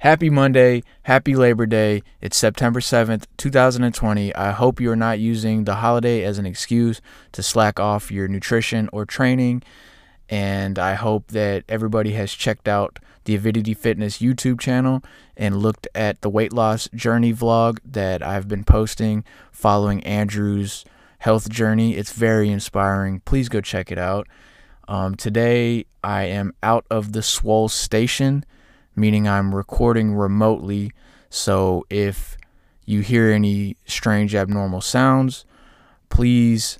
Happy Monday, happy Labor Day. It's September 7th, 2020. I hope you are not using the holiday as an excuse to slack off your nutrition or training. And I hope that everybody has checked out the Avidity Fitness YouTube channel and looked at the weight loss journey vlog that I've been posting following Andrew's health journey. It's very inspiring. Please go check it out. Um, today, I am out of the Swole station, meaning I'm recording remotely. So if you hear any strange, abnormal sounds, please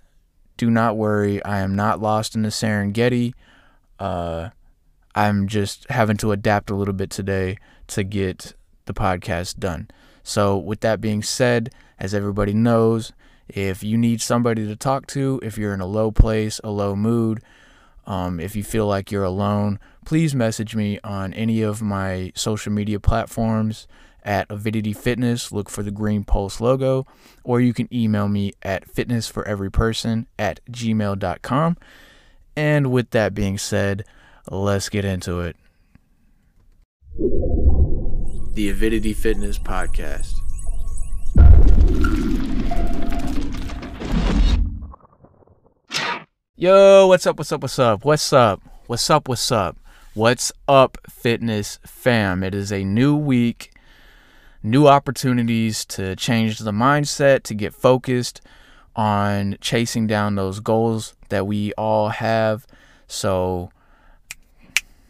do not worry. I am not lost in the Serengeti. Uh, I'm just having to adapt a little bit today to get the podcast done. So, with that being said, as everybody knows, if you need somebody to talk to, if you're in a low place, a low mood, um, if you feel like you're alone, please message me on any of my social media platforms at Avidity Fitness. Look for the green pulse logo, or you can email me at fitnessforeveryperson at gmail.com. And with that being said, let's get into it. The Avidity Fitness Podcast. Yo, what's up? What's up? What's up? What's up? What's up? What's up? What's up, fitness fam? It is a new week, new opportunities to change the mindset, to get focused on chasing down those goals that we all have. So,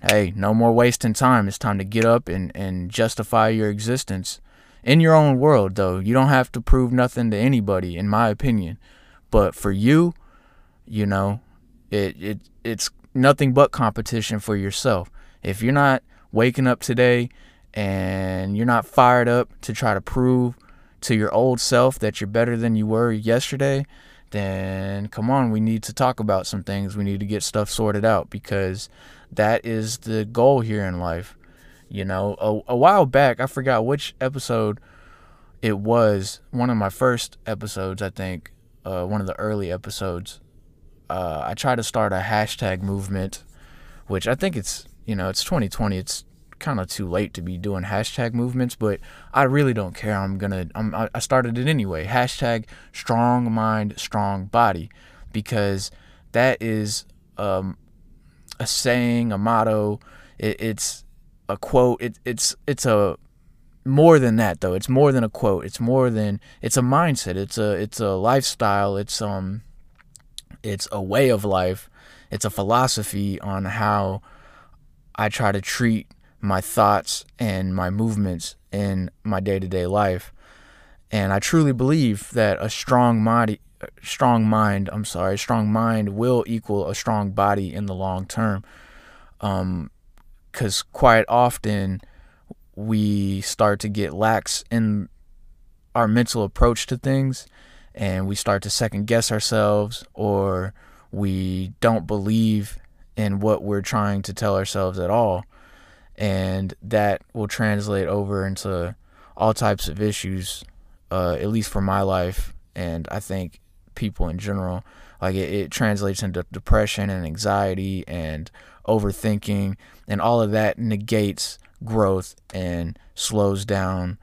hey, no more wasting time. It's time to get up and, and justify your existence in your own world, though. You don't have to prove nothing to anybody, in my opinion. But for you, you know, it, it it's nothing but competition for yourself. If you're not waking up today and you're not fired up to try to prove to your old self that you're better than you were yesterday, then come on, we need to talk about some things. We need to get stuff sorted out because that is the goal here in life. You know, a, a while back, I forgot which episode it was, one of my first episodes, I think, uh, one of the early episodes uh, I try to start a hashtag movement, which I think it's you know it's 2020. It's kind of too late to be doing hashtag movements, but I really don't care. I'm gonna I'm, I started it anyway. Hashtag strong mind, strong body, because that is um, a saying, a motto. It, it's a quote. It, it's it's a more than that though. It's more than a quote. It's more than it's a mindset. It's a it's a lifestyle. It's um it's a way of life, it's a philosophy on how I try to treat my thoughts and my movements in my day-to-day life. And I truly believe that a strong mind strong mind, I'm sorry, strong mind will equal a strong body in the long term. Um cuz quite often we start to get lax in our mental approach to things and we start to second guess ourselves or we don't believe in what we're trying to tell ourselves at all. And that will translate over into all types of issues, uh, at least for my life. And I think people in general, like it, it translates into depression and anxiety and overthinking. And all of that negates growth and slows down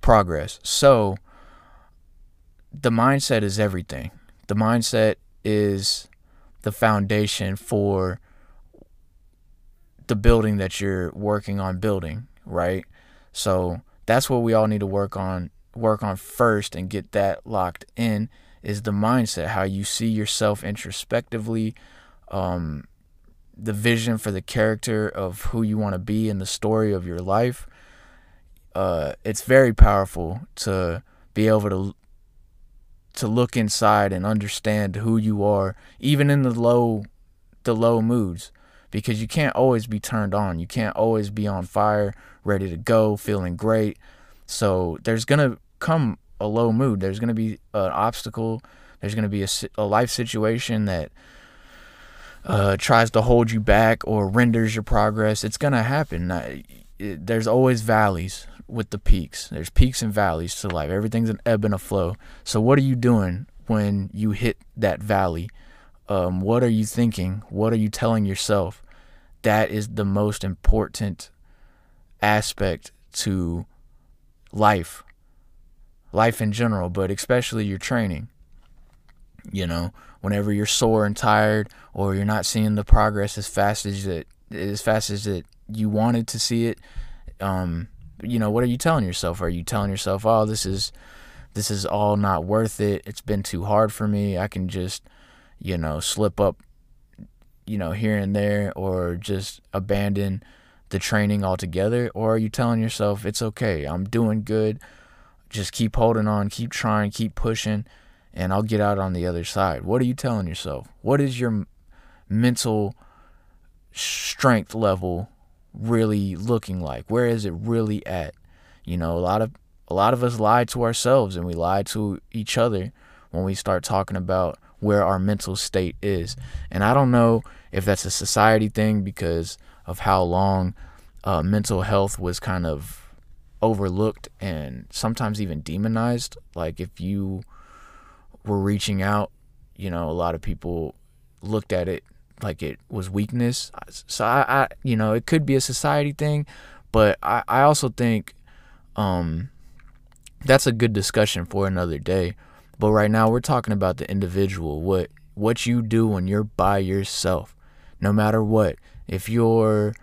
progress. So, the mindset is everything. The mindset is the foundation for the building that you're working on building, right? So that's what we all need to work on work on first and get that locked in is the mindset, how you see yourself introspectively, um, the vision for the character of who you want to be in the story of your life. Uh, it's very powerful to be able to to look inside and understand who you are even in the low the low moods because you can't always be turned on. You can't always be on fire ready to go feeling great. So there's to come a low mood. There's to be an obstacle. There's to be a, a life situation that uh, tries to hold you back or renders your progress. It's to happen. There's always valleys with the peaks. There's peaks and valleys to life. Everything's an ebb and a flow. So what are you doing when you hit that valley? Um, what are you thinking? What are you telling yourself? That is the most important aspect to life, life in general, but especially your training. You know, whenever you're sore and tired, or you're not seeing the progress as fast as it as fast as it you wanted to see it, um, you know, what are you telling yourself? Are you telling yourself, "Oh, this is this is all not worth it. It's been too hard for me. I can just, you know, slip up, you know, here and there or just abandon the training altogether? Or are you telling yourself, it's okay, I'm doing good, just keep holding on, keep trying, keep pushing, and I'll get out on the other side? What are you telling yourself? What is your mental strength level really looking like? Where is it really at? You know, a lot of a lot of us lie to ourselves and we lie to each other when we start talking about where our mental state is. And I don't know if that's a society thing because of how long uh, mental health was kind of overlooked and sometimes even demonized. Like if you were reaching out, you know, a lot of people looked at it like it was weakness. So I, I you know, it could be a society thing, but I, I also think um, that's a good discussion for another day. But right now we're talking about the individual, what what you do when you're by yourself. No matter what. If you're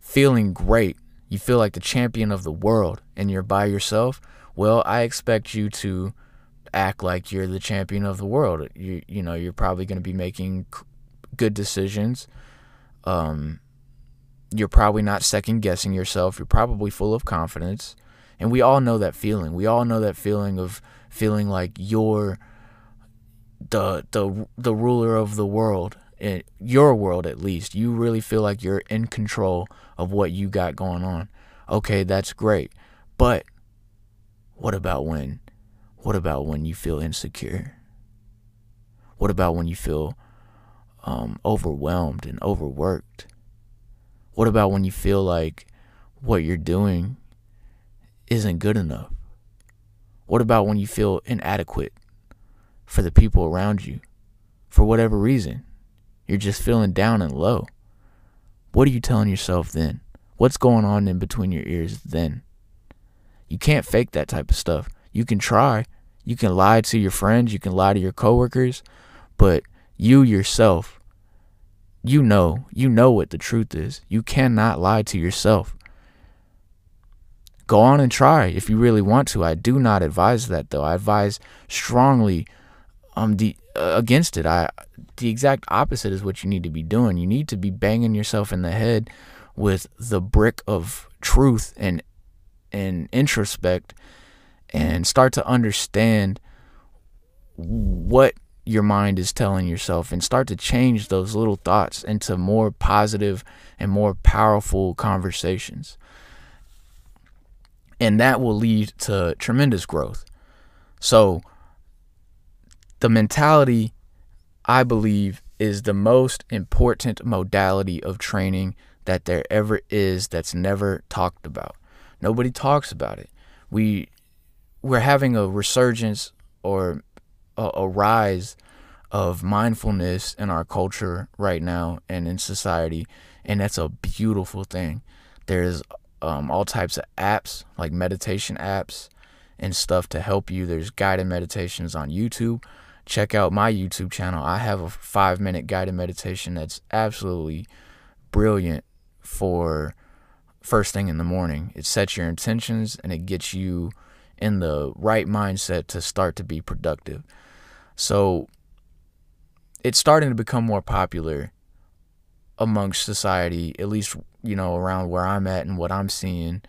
feeling great, you feel like the champion of the world and you're by yourself, well, I expect you to act like you're the champion of the world. You you know, you're probably going to be making good decisions. Um you're probably not second guessing yourself. You're probably full of confidence. And we all know that feeling. We all know that feeling of feeling like you're the the the ruler of the world, in your world at least. You really feel like you're in control of what you got going on. Okay, that's great. But what about when what about when you feel insecure? What about when you feel um, overwhelmed and overworked? What about when you feel like what you're doing isn't good enough? What about when you feel inadequate for the people around you for whatever reason? You're just feeling down and low. What are you telling yourself then? What's going on in between your ears then? You can't fake that type of stuff. You can try. You can lie to your friends, you can lie to your coworkers, but you yourself, you know, you know what the truth is. You cannot lie to yourself. Go on and try if you really want to. I do not advise that though. I advise strongly um the uh, against it. I the exact opposite is what you need to be doing. You need to be banging yourself in the head with the brick of truth and and introspect and start to understand what your mind is telling yourself and start to change those little thoughts into more positive and more powerful conversations and that will lead to tremendous growth. So, the mentality, I believe, is the most important modality of training that there ever is that's never talked about. Nobody talks about it. We we're having a resurgence or a, a rise of mindfulness in our culture right now and in society, and that's a beautiful thing. There's um, all types of apps, like meditation apps and stuff to help you. There's guided meditations on YouTube. Check out my YouTube channel. I have a five minute guided meditation that's absolutely brilliant for first thing in the morning. It sets your intentions and it gets you in the right mindset to start to be productive. So it's starting to become more popular amongst society, at least you know around where I'm at and what I'm seeing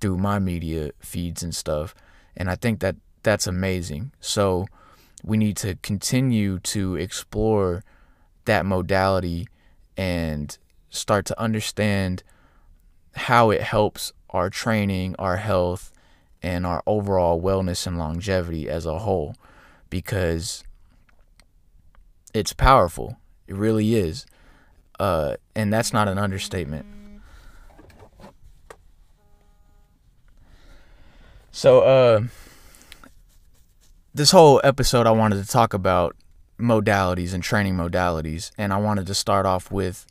through my media feeds and stuff. And I think that that's amazing. So we need to continue to explore that modality and start to understand how it helps our training, our health, and our overall wellness and longevity as a whole because it's powerful. It really is. Uh, and that's not an understatement. So, uh, this whole episode, I wanted to talk about modalities and training modalities, and I wanted to start off with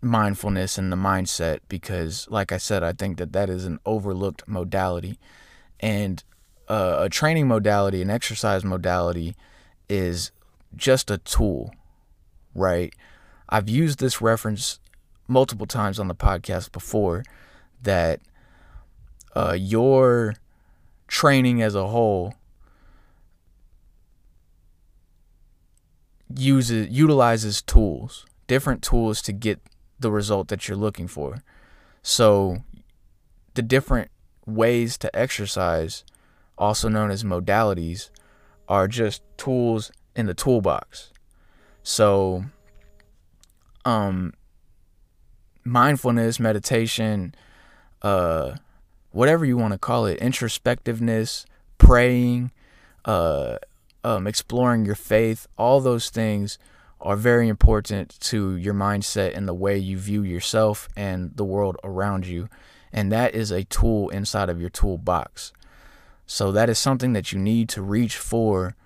mindfulness and the mindset because, like I said, I think that that is an overlooked modality. And uh, a training modality, an exercise modality, is just a tool, right? I've used this reference multiple times on the podcast before that uh, your training as a whole uses utilizes tools, different tools to get the result that you're looking for. So the different ways to exercise, also known as modalities, are just tools in the toolbox. So um mindfulness, meditation, uh whatever you want to call it, introspectiveness, praying, uh um, exploring your faith, all those things are very important to your mindset and the way you view yourself and the world around you. And that is a tool inside of your toolbox. So that is something that you need to reach for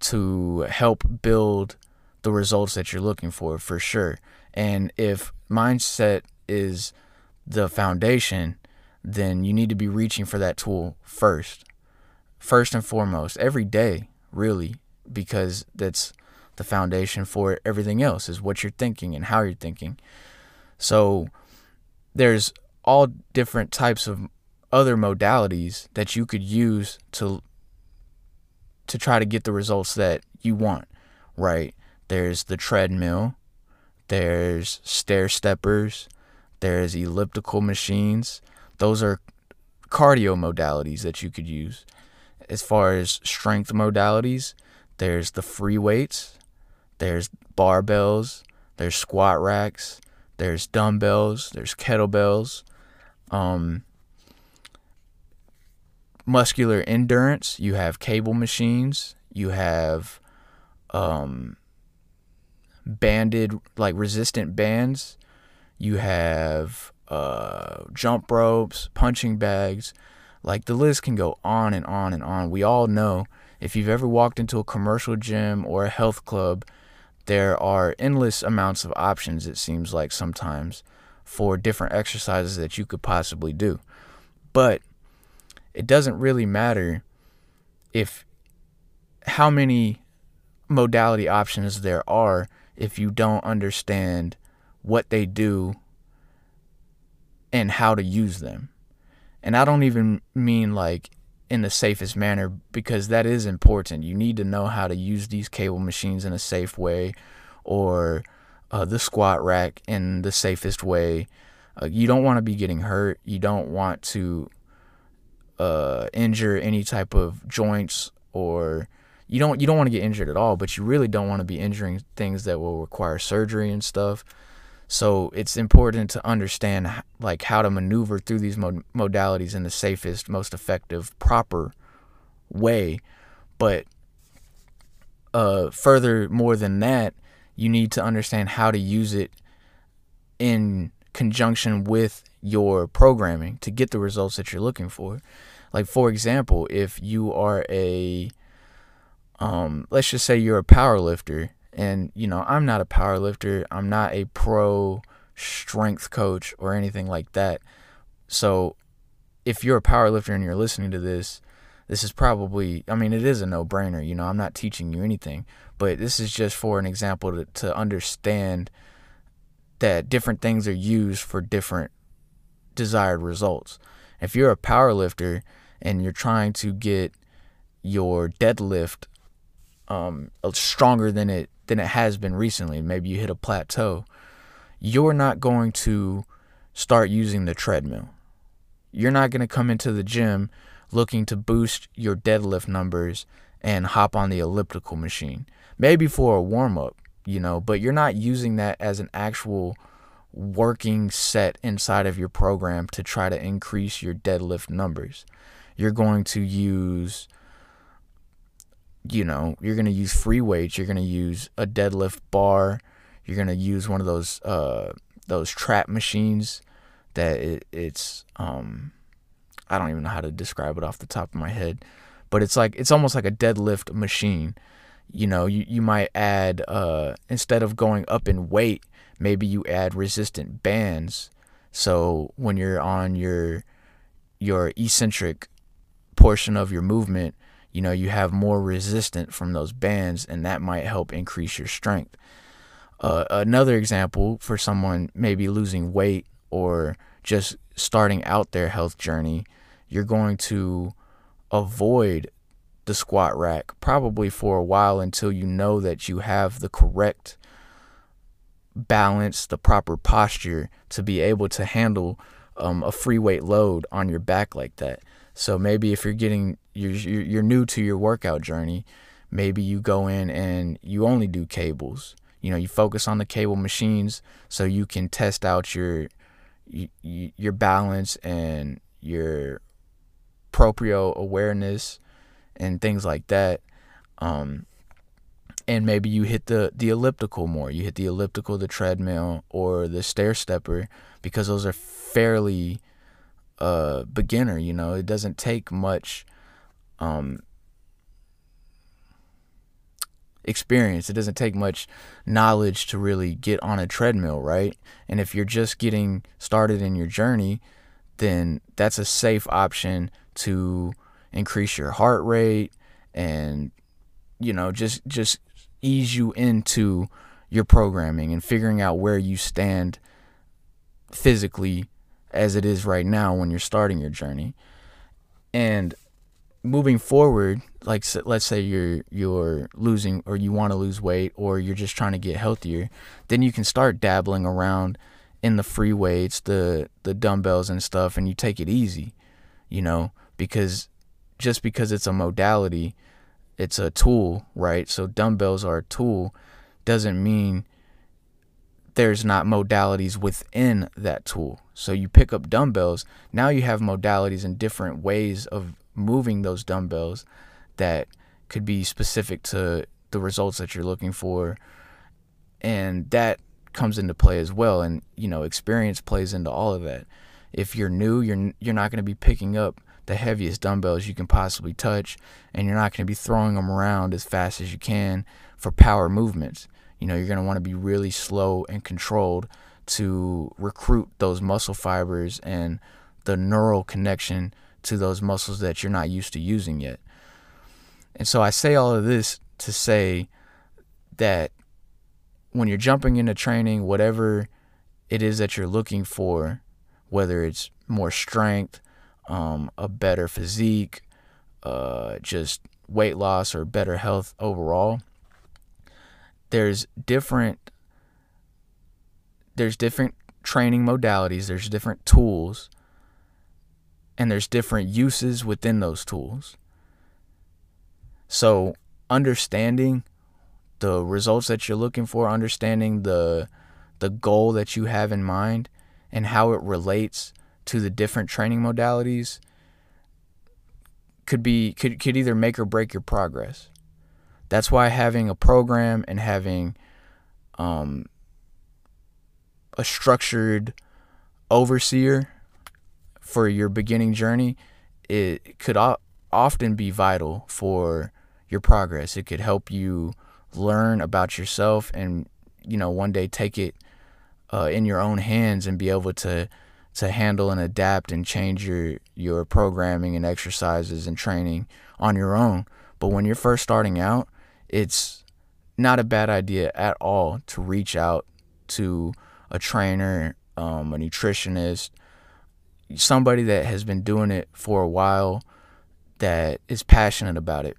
to help build the results that you're looking for, for sure. And if mindset is the foundation, then you need to be reaching for that tool first. First and foremost, every day, really, because that's the foundation for everything else is what you're thinking and how you're thinking. So there's all different types of other modalities that you could use to to try to get the results that you want, right? There's the treadmill, there's stair steppers, there's elliptical machines. Those are cardio modalities that you could use. As far as strength modalities, there's the free weights, there's barbells, there's squat racks, there's dumbbells, there's kettlebells. Um, muscular endurance, you have cable machines, you have um, banded, like resistant bands, you have uh, jump ropes, punching bags. Like the list can go on and on and on. We all know if you've ever walked into a commercial gym or a health club, there are endless amounts of options, it seems like sometimes, for different exercises that you could possibly do. But it doesn't really matter if how many modality options there are if you don't understand what they do and how to use them. And I don't even mean like in the safest manner because that is important. You need to know how to use these cable machines in a safe way or uh, the squat rack in the safest way. Uh, you don't want to be getting hurt. You don't want to uh, injure any type of joints or you don't you don't want to get injured at all, but you really don't want to be injuring things that will require surgery and stuff. So it's important to understand like how to maneuver through these mod- modalities in the safest, most effective, proper way. But uh, further more than that, you need to understand how to use it in conjunction with your programming to get the results that you're looking for. Like for example, if you are a um, let's just say you're a power lifter and, you know, I'm not a power lifter. I'm not a pro strength coach or anything like that. So if you're a power lifter and you're listening to this, this is probably, I mean, it is a no brainer. You know, I'm not teaching you anything, but this is just for an example to, to understand that different things are used for different desired results. If you're a power lifter and you're trying to get your deadlift um, stronger than it than it has been recently. Maybe you hit a plateau. You're not going to start using the treadmill. You're not going to come into the gym looking to boost your deadlift numbers and hop on the elliptical machine. Maybe for a warm up, you know, but you're not using that as an actual working set inside of your program to try to increase your deadlift numbers. You're going to use you know, you're going to use free weights, you're going to use a deadlift bar, you're going to use one of those uh those trap machines that it, it's um I don't even know how to describe it off the top of my head, but it's like it's almost like a deadlift machine. you know, you, you might add, uh, instead of going up in weight, maybe you add resistant bands. So when you're on your, your eccentric portion of your movement, you know, you have more resistance from those bands, and that might help increase your strength. Uh, another example for someone maybe losing weight or just starting out their health journey, you're going to avoid the squat rack probably for a while until you know that you have the correct balance, the proper posture to be able to handle um, a free weight load on your back like that. So maybe if you're getting you're you're new to your workout journey, maybe you go in and you only do cables. You know, you focus on the cable machines so you can test out your your balance and your proprio awareness and things like that. Um, and maybe you hit the the elliptical more. You hit the elliptical, the treadmill, or the stair stepper because those are fairly uh, beginner. You know, it doesn't take much um, experience. It doesn't take much knowledge to really get on a treadmill, right? And if you're just getting started in your journey, then that's a safe option to increase your heart rate and you know just just ease you into your programming and figuring out where you stand physically as it is right now when you're starting your journey. And moving forward, like let's say you're you're losing or you want to lose weight or you're just trying to get healthier, then you can start dabbling around in the free weights, the the dumbbells and stuff and you take it easy, you know, because just because it's a modality, it's a tool, right? So dumbbells are a tool doesn't mean there's not modalities within that tool. So you pick up dumbbells, now you have modalities and different ways of moving those dumbbells that could be specific to the results that you're looking for. And that comes into play as well and you know experience plays into all of that. If you're new, you're you're not going to be picking up the heaviest dumbbells you can possibly touch, and you're not going to be throwing them around as fast as you can for power movements. You know, you're going to want to be really slow and controlled to recruit those muscle fibers and the neural connection to those muscles that you're not used to using yet. And so I say all of this to say that when you're jumping into training, whatever it is that you're looking for, whether it's more strength, um, a better physique, uh, just weight loss or better health overall. There's different there's different training modalities, there's different tools, and there's different uses within those tools. So, understanding the results that you're looking for, understanding the the goal that you have in mind and how it relates to the different training modalities could be could could either make or break your progress. That's why having a program and having um, a structured overseer for your beginning journey it could often be vital for your progress. It could help you learn about yourself and you know one day take it uh, in your own hands and be able to to handle and adapt and change your your programming and exercises and training on your own. But when you're first starting out, it's not a bad idea at all to reach out to a trainer, um, a nutritionist, somebody that has been doing it for a while that is passionate about it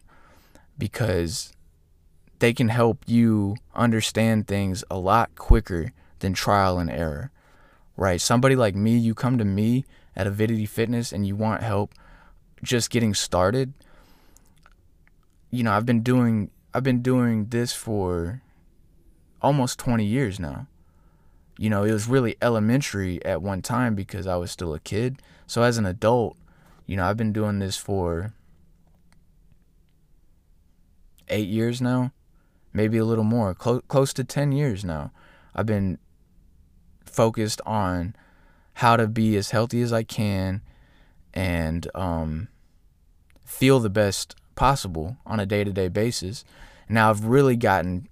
because they can help you understand things a lot quicker than trial and error right? Somebody like me, you come to me at Avidity Fitness and you want help just getting started. You know, I've been doing I've been doing this for almost 20 years now. You know, it was really elementary at one time because I was still a kid. So as an adult, you know, I've been doing this for 8 years now, maybe a little more, close close to 10 years now. I've been focused on how to be as healthy as I can and um, feel the best possible on a day to day basis. Now I've really gotten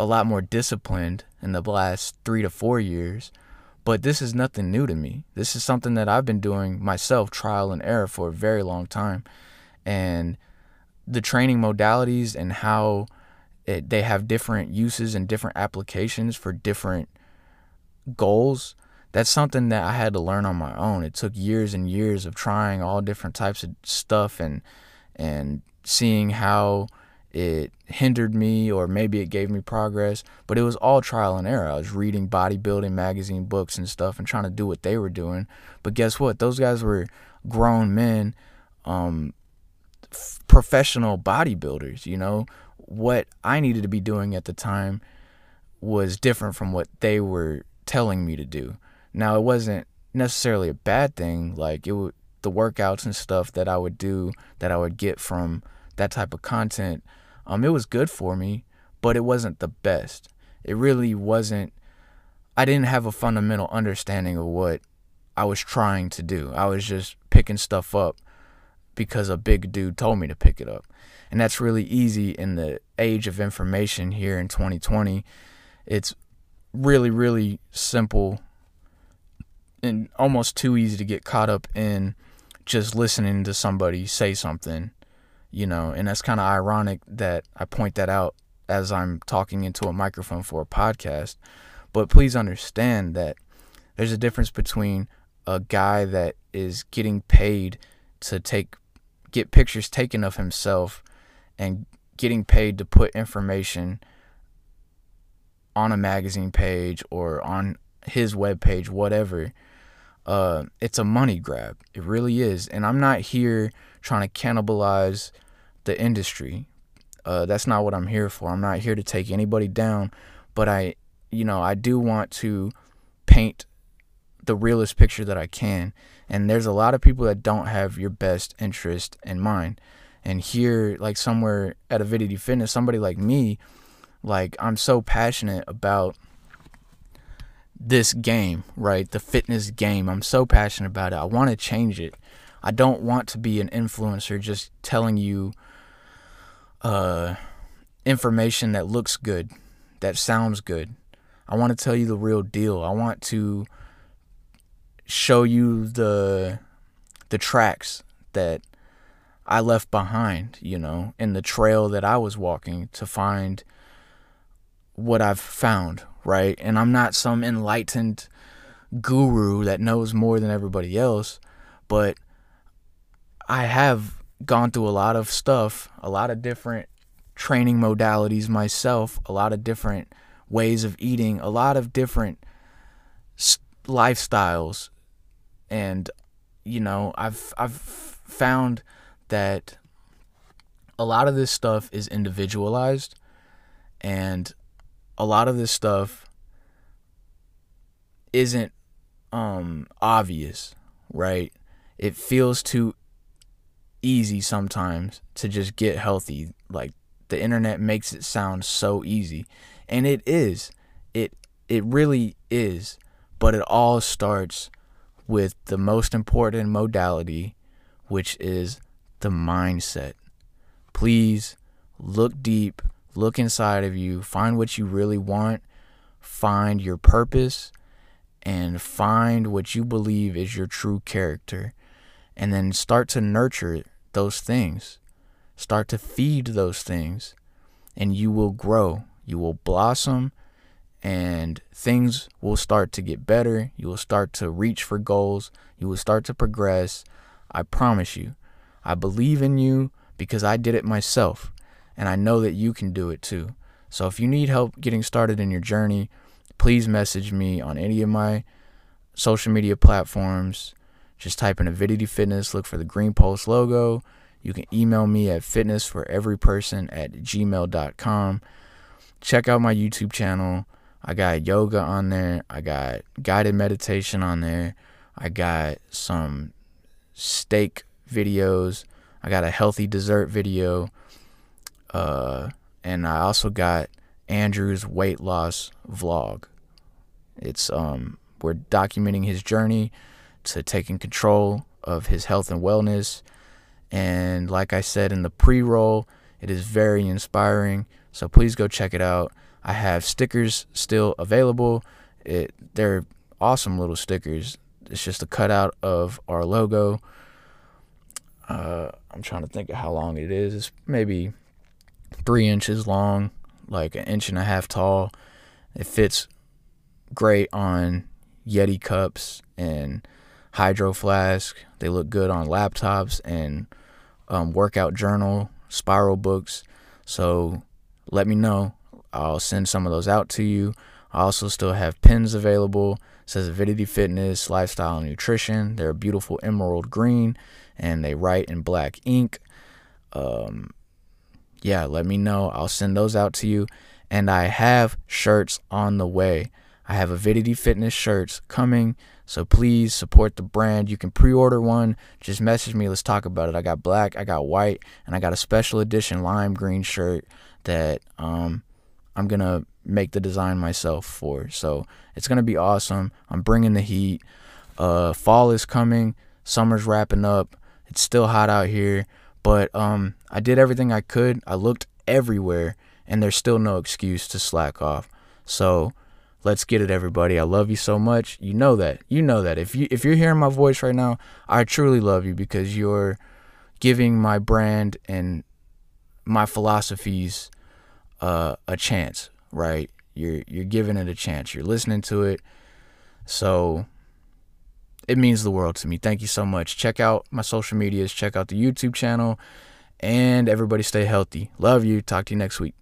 a lot more disciplined in the last three to four years, but this is nothing new to me. This is something that I've been doing myself, trial and error, for a very long time. And the training modalities and how it, they have different uses and different applications for different goals that's something that I had to learn on my own. It took years and years of trying all different types of stuff and and seeing how it hindered me or maybe it gave me progress, but it was all trial and error. I was reading bodybuilding magazine books and stuff and trying to do what they were doing. But guess what? Those guys were grown men, um, f- professional bodybuilders, you know. What I needed to be doing at the time was different from what they were telling me to do. Now it wasn't necessarily a bad thing. Like it would the workouts and stuff that I would do that I would get from that type of content. Um, it was good for me, but it wasn't the best. It really wasn't. I didn't have a fundamental understanding of what I was trying to do. I was just picking stuff up because a big dude told me to pick it up. And that's really easy in the age of information here in 2020. It's really, really simple and almost too easy to get caught up in just listening to somebody say something, you know, and that's kind of ironic that I point that out as I'm talking into a microphone for a podcast. But please understand that there's a difference between a guy that is getting paid to take get pictures taken of himself and getting paid to put information on a magazine page or on his web page, whatever uh, it's a money grab. It really is. And I'm not here trying to cannibalize the industry. Uh, that's not what I'm here for. I'm not here to take anybody down, but I, you know, I do want to paint the realest picture that I can. And there's a lot of people that don't have your best interest in mind. And here, like somewhere at Avidity Fitness, somebody like me, like I'm so passionate about this game, right? The fitness game. I'm so passionate about it. I want to change it. I don't want to be an influencer just telling you uh, information that looks good, that sounds good. I want to tell you the real deal. I want to show you the the tracks that I left behind, you know, in the trail that I was walking to find what I've found, right? And I'm not some enlightened guru that knows more than everybody else, but I have gone through a lot of stuff, a lot of different training modalities myself, a lot of different ways of eating, a lot of different lifestyles. And you know, I've I've found that a lot of this stuff is individualized and a lot of this stuff isn't um obvious, right? It feels too easy sometimes to just get healthy. Like the internet makes it sound so easy, and it is. It it really is, but it all starts with the most important modality, which is the mindset. Please look deep Look inside of you, find what you really want, find your purpose, and find what you believe is your true character. And then start to nurture those things. Start to feed those things, and you will grow. You will blossom, and things will start to get better. You will start to reach for goals. You will start to progress. I promise you. I believe in you because I did it myself and I know that you can do it too. So if you need help getting started in your journey, please message me on any of my social media platforms. Just type in Avidity Fitness, look for the Green Pulse logo. You can email me at fitnessforeveryperson at gmail.com. Check out my YouTube channel. I got yoga on there. I got guided meditation on there. I got some steak videos. I got a healthy dessert video. Uh, and I also got Andrew's weight loss vlog. It's um we're documenting his journey to taking control of his health and wellness. And like I said in the pre-roll, It is very inspiring. So please go check it out. I have stickers still available. It they're awesome little stickers. It's just a cutout of our logo. Uh, I'm trying to think of how long it is. It's maybe three inches long, like an inch and a half tall. It fits great on Yeti cups and hydro flask. They look good on laptops and um, workout journal, spiral books. So let me know. I'll send some of those out to you. I also still have pins available. It says Avidity Fitness, Lifestyle, Nutrition. They're a beautiful emerald green and they write in black ink. Um, yeah, let me know. I'll send those out to you. And I have shirts on the way. I have Avidity Fitness shirts coming. So please support the brand. You can pre order one. Just message me. Let's talk about it. I got black, I got white, and I got a special edition lime green shirt that um, I'm going to make the design myself for. So it's going to be awesome. I'm bringing the heat. Uh, fall is coming, summer's wrapping up. It's still hot out here, but um, I did everything I could. I looked everywhere, and there's still no excuse to slack off. So let's get it, everybody. I love you so much. You know that. You know that. If you if you're hearing my voice right now, I truly love you because you're giving my brand and my philosophies uh, a chance, right? You're you're giving it a chance. You're listening to it. So it means the world to me. Thank you so much. Check out my social medias, check out the YouTube channel, and everybody stay healthy. Love you. Talk to you next week.